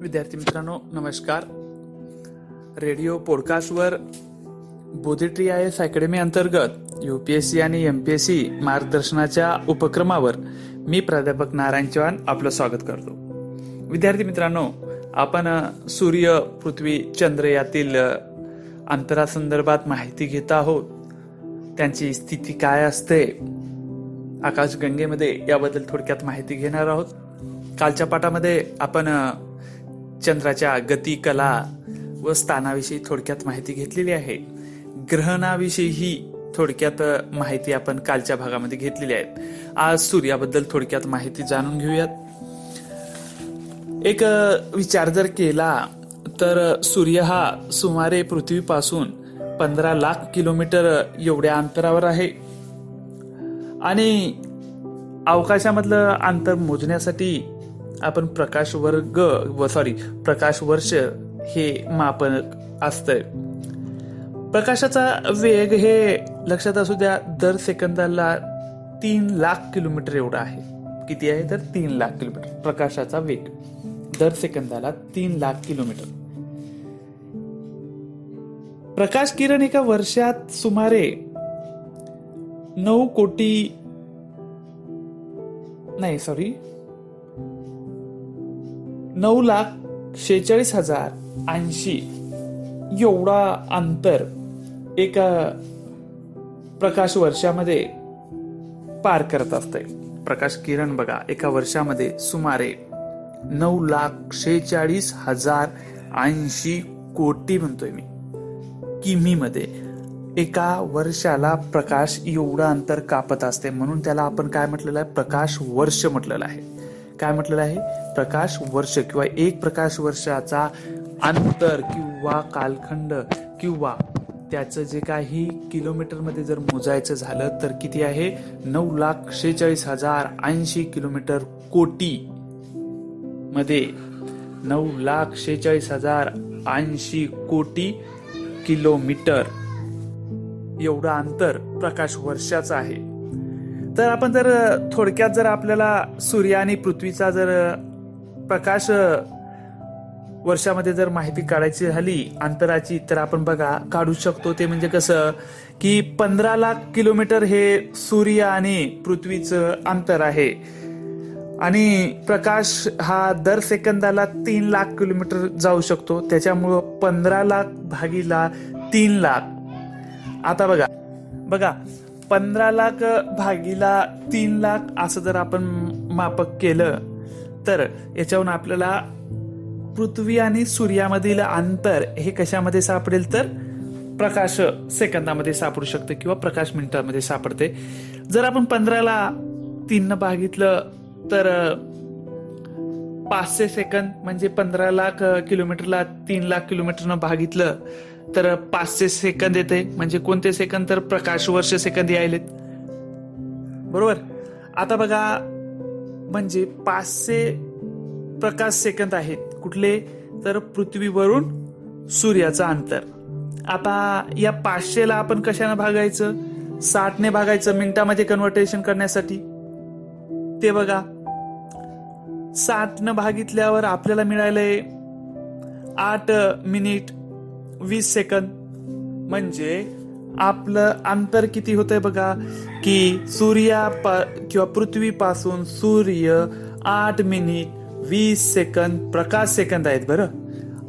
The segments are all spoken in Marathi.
विद्यार्थी मित्रांनो नमस्कार. रेडिओ पॉडकास्टवर बोधिट्री आय एस अकॅडमी अंतर्गत यू पी एस सी आणि एम पी एस सी मार्गदर्शनाच्या उपक्रमावर मी प्राध्यापक नारायण चव्हाण आपलं स्वागत करतो. विद्यार्थी मित्रांनो आपण सूर्य पृथ्वी चंद्र यातील अंतरासंदर्भात माहिती घेत आहोत. त्यांची स्थिती काय असते? आकाशगंगेमध्ये याबद्दल थोडक्यात माहिती घेणार आहोत. कालच्या पाठामध्ये आपण चंद्राच्या गती कला व स्थानाविषयी थोडक्यात माहिती घेतलेली आहे. ग्रहणाविषयीही थोडक्यात माहिती आपण कालच्या भागामध्ये घेतलेली आहे. आज सूर्याबद्दल थोडक्यात माहिती जाणून घेऊयात. एक विचार जर केला तर सूर्य हा सुमारे पृथ्वीपासून पंधरा लाख किलोमीटर एवढ्या अंतरावर आहे. आणि अवकाशामधलं अंतर मोजण्यासाठी आपण प्रकाश वर्ग व सॉरी प्रकाश वर्ष हे मापन असतंय. प्रकाशाचा वेग हे लक्षात असू द्या दर सेकंदाला तीन लाख किलोमीटर एवढा आहे. किती आहे तर तीन लाख किलोमीटर. प्रकाशाचा वेग. दर सेकंदाला तीन लाख किलोमीटर. प्रकाश किरण एका वर्षात सुमारे नऊ कोटी नाही सॉरी नऊ लाख शेहेचाळीस हजार ऐंशी. एवढा अंतर एका प्रकाश वर्षामध्ये पार करत असते प्रकाश किरण बघा एका वर्षामध्ये सुमारे नऊ लाख शेचाळीस हजार ऐंशी कोटी म्हणतोय मी. किमी मध्ये एका वर्षाला प्रकाश एवढं अंतर कापत असते म्हणून त्याला आपण काय म्हटलेलं आहे? प्रकाश वर्ष म्हटलेलं आहे. काय म्हटलेलं आहे? प्रकाश वर्ष किंवा एक प्रकाश वर्षाचा अंतर किंवा कालखंड किंवा त्याचं जे काही किलोमीटरमध्ये जर मोजायचं झालं तर किती आहे? नऊ लाख शेहेचाळीस हजार ऐंशी किलोमीटर कोटी मध्ये नऊ लाख शेहेचाळीस हजार ऐंशी कोटी किलोमीटर. एवढं अंतर प्रकाश वर्षाचं आहे. तर आपण जर थोडक्यात जर आपल्याला सूर्य आणि पृथ्वीचा जर प्रकाश वर्षामध्ये जर माहिती काढायची झाली अंतराची तर आपण बघा काढू शकतो. ते म्हणजे कसं की पंधरा लाख किलोमीटर हे सूर्य आणि पृथ्वीचं अंतर आहे. आणि प्रकाश हा दर सेकंदाला तीन लाख किलोमीटर जाऊ शकतो. त्याच्यामुळं पंधरा लाख भागीला तीन लाख. आता बघा बघा पंधरा लाख भागीला तीन लाख असं जर आपण मापक केलं तर याच्यावरून आपल्याला पृथ्वी आणि सूर्यामधील अंतर हे कशामध्ये सापडेल तर प्रकाश सेकंदामध्ये सापडू शकते किंवा प्रकाश मिनिटामध्ये सापडते. जर आपण पंधराला तीन भागितलं तर पाचशे सेकंद म्हणजे पंधरा लाख किलोमीटरला तीन लाख किलोमीटरनं भागितलं तर पाचशे सेकंद येते म्हणजे कोणते सेकंद? तर प्रकाश वर्ष सेकंद यायलेत. बरोबर? आता बघा म्हणजे पाचशे प्रकाश सेकंद आहेत. कुठले? तर पृथ्वीवरून सूर्याचं अंतर. आता या पाचशेला आपण कशाने भागायचं? साठने भागायचं मिनिटामध्ये कन्व्हर्टेशन करण्यासाठी. ते बघा. साठनं भागितल्यावर आपल्याला मिळालंय आठ मिनिट वीस सेकंद. म्हणजे आपलं अंतर किती होतंय बघा की सूर्या किंवा पृथ्वीपासून सूर्य आठ मिनिट वीस सेकंद प्रकाश सेकंद आहेत बरं.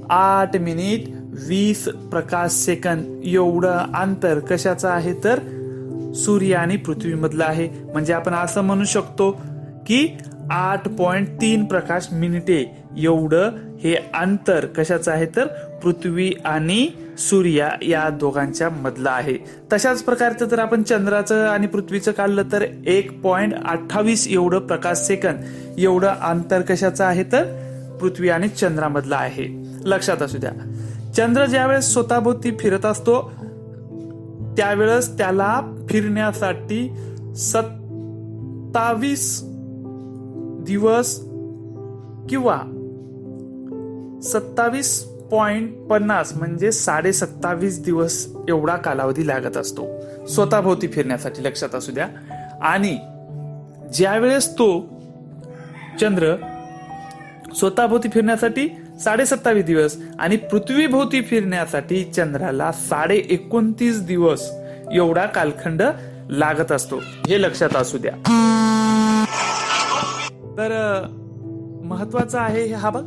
आठ मिनिट वीस प्रकाश सेकंद. एवढं अंतर कशाचं आहे? तर सूर्य आणि पृथ्वीमधलं आहे. म्हणजे आपण असं म्हणू शकतो की आठ पॉइंट तीन प्रकाश मिनिटे. एवढं हे अंतर कशाचं आहे? तर पृथ्वी आणि सूर्य या दोघांच्या मधलं आहे. तशाच प्रकारचं जर आपण चंद्राचं आणि पृथ्वीचं काढलं तर एक पॉइंट अठ्ठावीस एवढं प्रकाश सेकंद एवढं अंतर कशाचं आहे तर? पृथ्वी आणि चंद्रामधलं आहे. लक्षात असू द्या. चंद्र ज्यावेळेस स्वतःभोवती फिरत असतो त्यावेळेस त्याला फिरण्यासाठी सत्तावीस दिवस किंवा सत्तावीस पॉईंट पन्नास म्हणजे साडे सत्तावीस दिवस एवढा कालावधी लागत असतो. स्वतःभोवती फिरण्यासाठी लक्षात असू द्या. आणि ज्यावेळेस तो चंद्र स्वतःभोवती फिरण्यासाठी साडे सत्तावीस दिवस आणि पृथ्वीभोवती फिरण्यासाठी चंद्राला साडे एकोणतीस दिवस एवढा कालखंड लागत असतो. हे लक्षात असू द्या. तर महत्वाचं आहे हा बघ.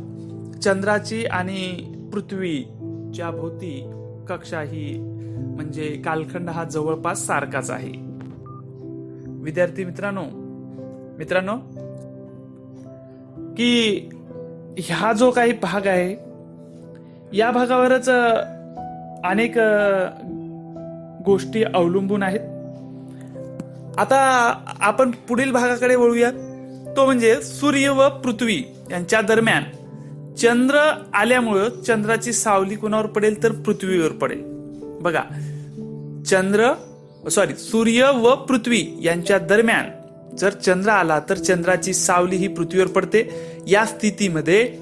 चंद्राची आणि पृथ्वीच्या भोवती कक्षा ही म्हणजे कालखंड हा जवळपास सारखाच आहे. विद्यार्थी मित्रांनो मित्रांनो की ह्या जो काही भाग आहे या भागावरच अनेक गोष्टी अवलंबून आहेत. आता आपण पुढील भागाकडे वळूया तो म्हणजे सूर्य व पृथ्वी यांच्या दरम्यान. चंद्र आल्यामुळं चंद्राची सावली कोणावर पडेल तर पृथ्वीवर पडेल. बघा चंद्र सॉरी सूर्य व पृथ्वी यांच्या दरम्यान जर चंद्र आला तर चंद्राची सावली ही पृथ्वीवर पडते. या स्थितीमध्ये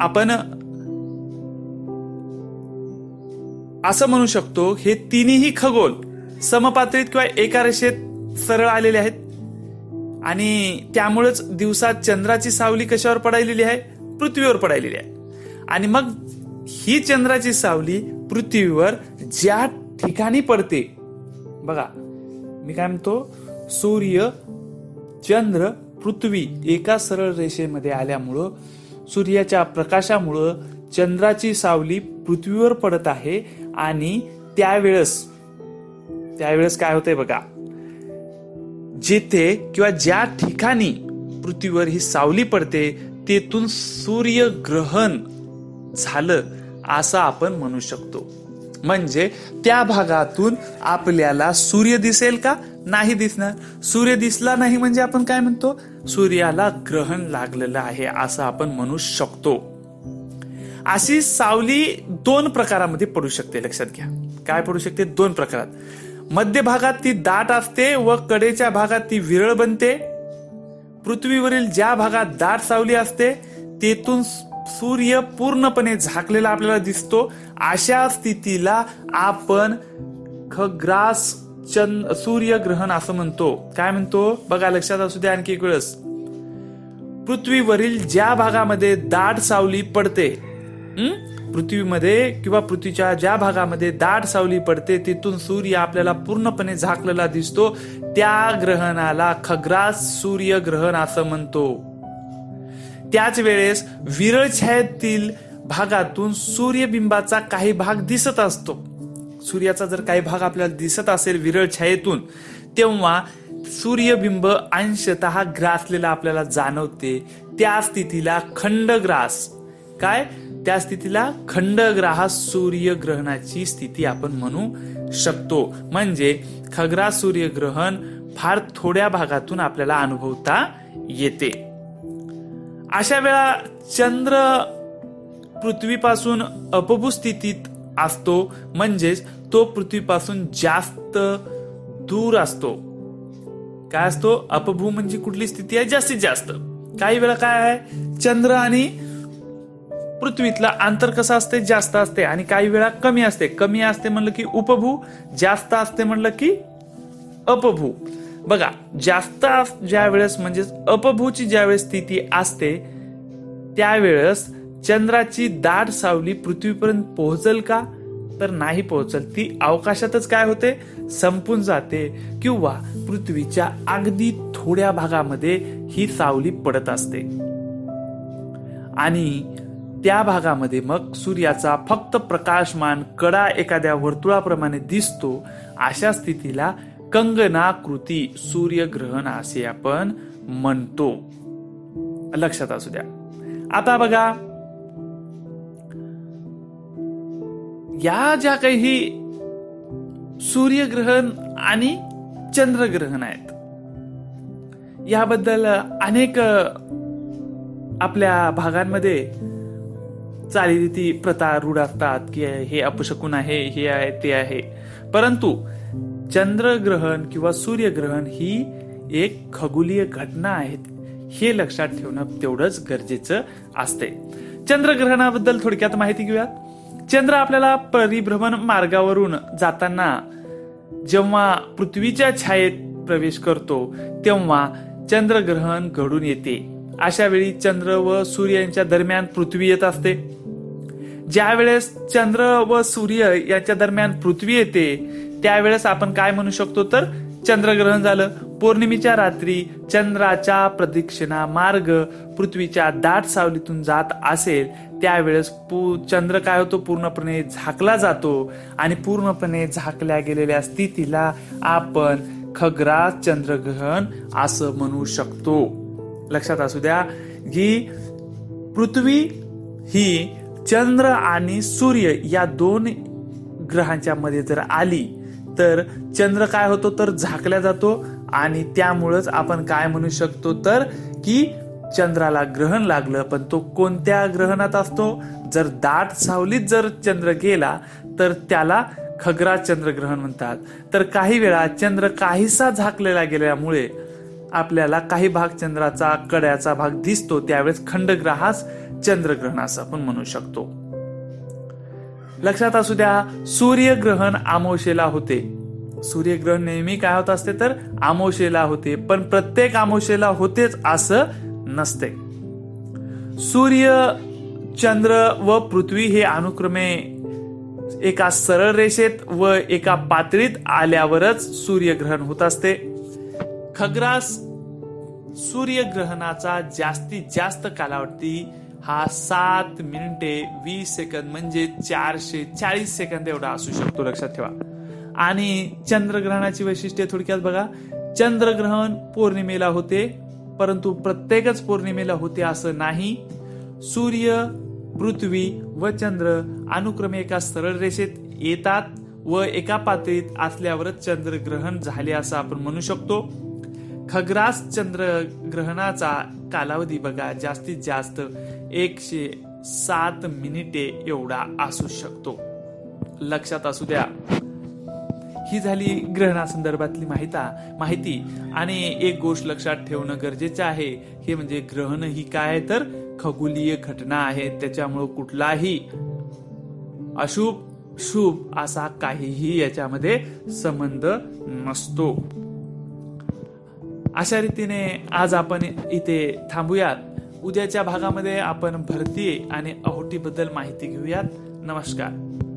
आपण असं म्हणू शकतो हे तिन्ही खगोल समपातळीत किंवा एका रेषेत सरळ आलेले आहेत. आणि त्यामुळेच दिवसात चंद्राची सावली कशावर पडायलेली आहे? पृथ्वीवर पडायलेली आहे. आणि मग ही चंद्राची सावली पृथ्वीवर ज्या ठिकाणी पडते बघा मी काय म्हणतो? सूर्य चंद्र पृथ्वी एका सरळ रेषेमध्ये आल्यामुळं सूर्याच्या प्रकाशामुळं चंद्राची सावली पृथ्वीवर पडत आहे आणि त्यावेळेस त्यावेळेस काय होतंय बघा? जिथे किंवा ज्या ठिकाणी पृथ्वीवर ही सावली पडते तेथून सूर्यग्रहण झालं असं आपण म्हणू शकतो. म्हणजे त्या भागातून आपल्याला सूर्य दिसेल का? नाही दिसणार. सूर्य दिसला नाही म्हणजे आपण काय म्हणतो? सूर्याला ग्रहण लागलेलं आहे असं आपण म्हणू शकतो. अशी सावली दोन प्रकारामध्ये पडू शकते. लक्षात घ्या. काय पडू शकते? दोन प्रकारात. मध्य भागात ती दाट असते व कडेच्या भागात ती विरळ बनते. पृथ्वीवरील ज्या भागात दाट सावली असते तेथून सूर्य पूर्णपणे झाकलेला आपल्याला दिसतो. अशा स्थितीला आपण खग्रास चंद सूर्यग्रहण असं म्हणतो. काय म्हणतो? बघा लक्षात असू द्या आणखी एक वेळेस. पृथ्वीवरील ज्या भागामध्ये दाट सावली पडते पृथ्वीमध्ये किंवा पृथ्वीच्या ज्या भागामध्ये दाट सावली पडते तिथून सूर्य आपल्याला पूर्णपणे झाकलेला दिसतो. त्या ग्रहणाला खग्रास सूर्यग्रहण असं म्हणतो. त्याच वेळेस विरळ छायेतील भागातून सूर्यबिंबाचा काही भाग दिसत असतो. सूर्याचा जर काही भाग आपल्याला दिसत असेल विरळ छायेतून तेव्हा सूर्यबिंब अंशत ग्रासलेला आपल्याला जाणवते. त्या स्थितीला खंडग्रास काय? त्या स्थितीला खंडग्राह सूर्यग्रहणाची स्थिती आपण म्हणू शकतो. म्हणजे खग्रास सूर्यग्रहण फार थोड्या भागातून आपल्याला अनुभवता येते. अशा वेळा चंद्र पृथ्वीपासून अपभू स्थितीत असतो. म्हणजेच तो पृथ्वीपासून जास्त दूर असतो. काय असतो? अपभू म्हणजे कुठली स्थिती आहे? जास्तीत जास्त. काही वेळा काय आहे? चंद्र आणि पृथ्वीतला अंतर कसं असते? जास्त असते आणि काही वेळा कमी असते. कमी असते म्हणलं की उपभू जास्त असते म्हणलं की अपभू. बघा जास्त ज्या वेळेस म्हणजे अपभूची ज्यावेळेस स्थिती असते त्यावेळेस चंद्राची दाट सावली पृथ्वीपर्यंत पोहोचल का? तर नाही पोहोचल. ती अवकाशातच काय होते? संपून जाते. किंवा पृथ्वीच्या अगदी थोड्या भागामध्ये ही सावली पडत असते. आणि त्या भागामध्ये मग सूर्याचा फक्त प्रकाशमान कडा एखाद्या वर्तुळाप्रमाणे दिसतो अशा स्थितीला कंगनाकृती सूर्यग्रहण असे आपण म्हणतो. लक्षात असू द्या. आता बघा या ज्या काही सूर्यग्रहण आणि चंद्रग्रहण आहेत याबद्दल अनेक आपल्या भागांमध्ये चालीरीती प्रथा रूढ असतात की हे अपशकून आहे हे आहे ते आहे. परंतु चंद्रग्रहण किंवा सूर्यग्रहण ही एक खगोलीय घटना आहेत हे लक्षात ठेवणं तेवढंच गरजेचं असते. चंद्रग्रहणाबद्दल थोडक्यात माहिती घेऊया. चंद्र आपल्याला परिभ्रमण मार्गावरून जाताना जेव्हा पृथ्वीच्या छायेत प्रवेश करतो तेव्हा चंद्रग्रहण घडून येते. अशा वेळी चंद्र व सूर्य यांच्या दरम्यान पृथ्वी येत असते. ज्या वेळेस चंद्र व सूर्य यांच्या दरम्यान पृथ्वी येते त्यावेळेस आपण काय म्हणू शकतो? तर चंद्रग्रहण झालं. पौर्णिमेच्या रात्री चंद्राच्या प्रदक्षिणा मार्ग पृथ्वीच्या दाट सावलीतून जात असेल त्यावेळेस चंद्र काय होतो? पूर्णपणे झाकला जातो आणि पूर्णपणे झाकल्या गेलेल्या स्थितीला आपण खग्रा चंद्रग्रहण असं म्हणू शकतो. लक्षात असू द्या की पृथ्वी ही चंद्र आणि सूर्य या दोन ग्रहांच्या मध्ये जर आली तर चंद्र काय होतो? तर झाकल्या जातो आणि त्यामुळंच आपण काय म्हणू शकतो तर की चंद्राला ग्रहण लागलं पण तो कोणत्या ग्रहणात असतो? जर दाट सावलीत जर चंद्र गेला तर त्याला खग्रा चंद्रग्रहण म्हणतात. तर काही वेळा चंद्र काहीसा झाकलेला गेल्यामुळे आपल्याला काही भाग चंद्राचा कड्याचा भाग दिसतो त्यावेळेस खंडग्रहास चंद्रग्रहण असं आपण म्हणू शकतो. लक्षात असू द्या सूर्यग्रहण आमोशेला होते. सूर्यग्रहण नेहमी काय होत असते तर आमोशेला होते पण प्रत्येक आमोशेला होतेच असं नसते. सूर्य चंद्र व पृथ्वी हे अनुक्रमे एका सरळ रेषेत व एका पातळीत आल्यावरच सूर्यग्रहण होत असते. खग्रास सूर्यग्रहणाचा जास्तीत जास्त कालावधी हा सात मिनिटे वीस सेकंद म्हणजे चारशे चाळीस सेकंद एवढा असू शकतो. लक्षात ठेवा. आणि चंद्रग्रहणाची वैशिष्ट्ये थोडक्यात बघा. चंद्रग्रहण पौर्णिमेला होते परंतु प्रत्येकच पौर्णिमेला होते असं नाही. सूर्य पृथ्वी व चंद्र अनुक्रमे एका सरळ रेषेत येतात व एका पातळीत असल्यावरच चंद्रग्रहण झाले असं आपण म्हणू शकतो. खग्रास चंद्र ग्रहणाचा कालावधी बघा जास्तीत जास्त एकशे सात मिनिटे एवढा असू शकतो. लक्षात असू द्या. ही झाली ग्रहणासंदर्भातली माहिता माहिती. आणि एक गोष्ट लक्षात ठेवणं गरजेचं आहे. हे म्हणजे ग्रहण ही काय तर खगोलीय घटना आहे. त्याच्यामुळं कुठलाही अशुभ शुभ असा काहीही याच्यामध्ये संबंध नसतो. अशा रीतीने आज आपण इथे थांबूयात. उद्याच्या भागामध्ये आपण भरती आणि अहोटीबद्दल माहिती घेऊयात. नमस्कार.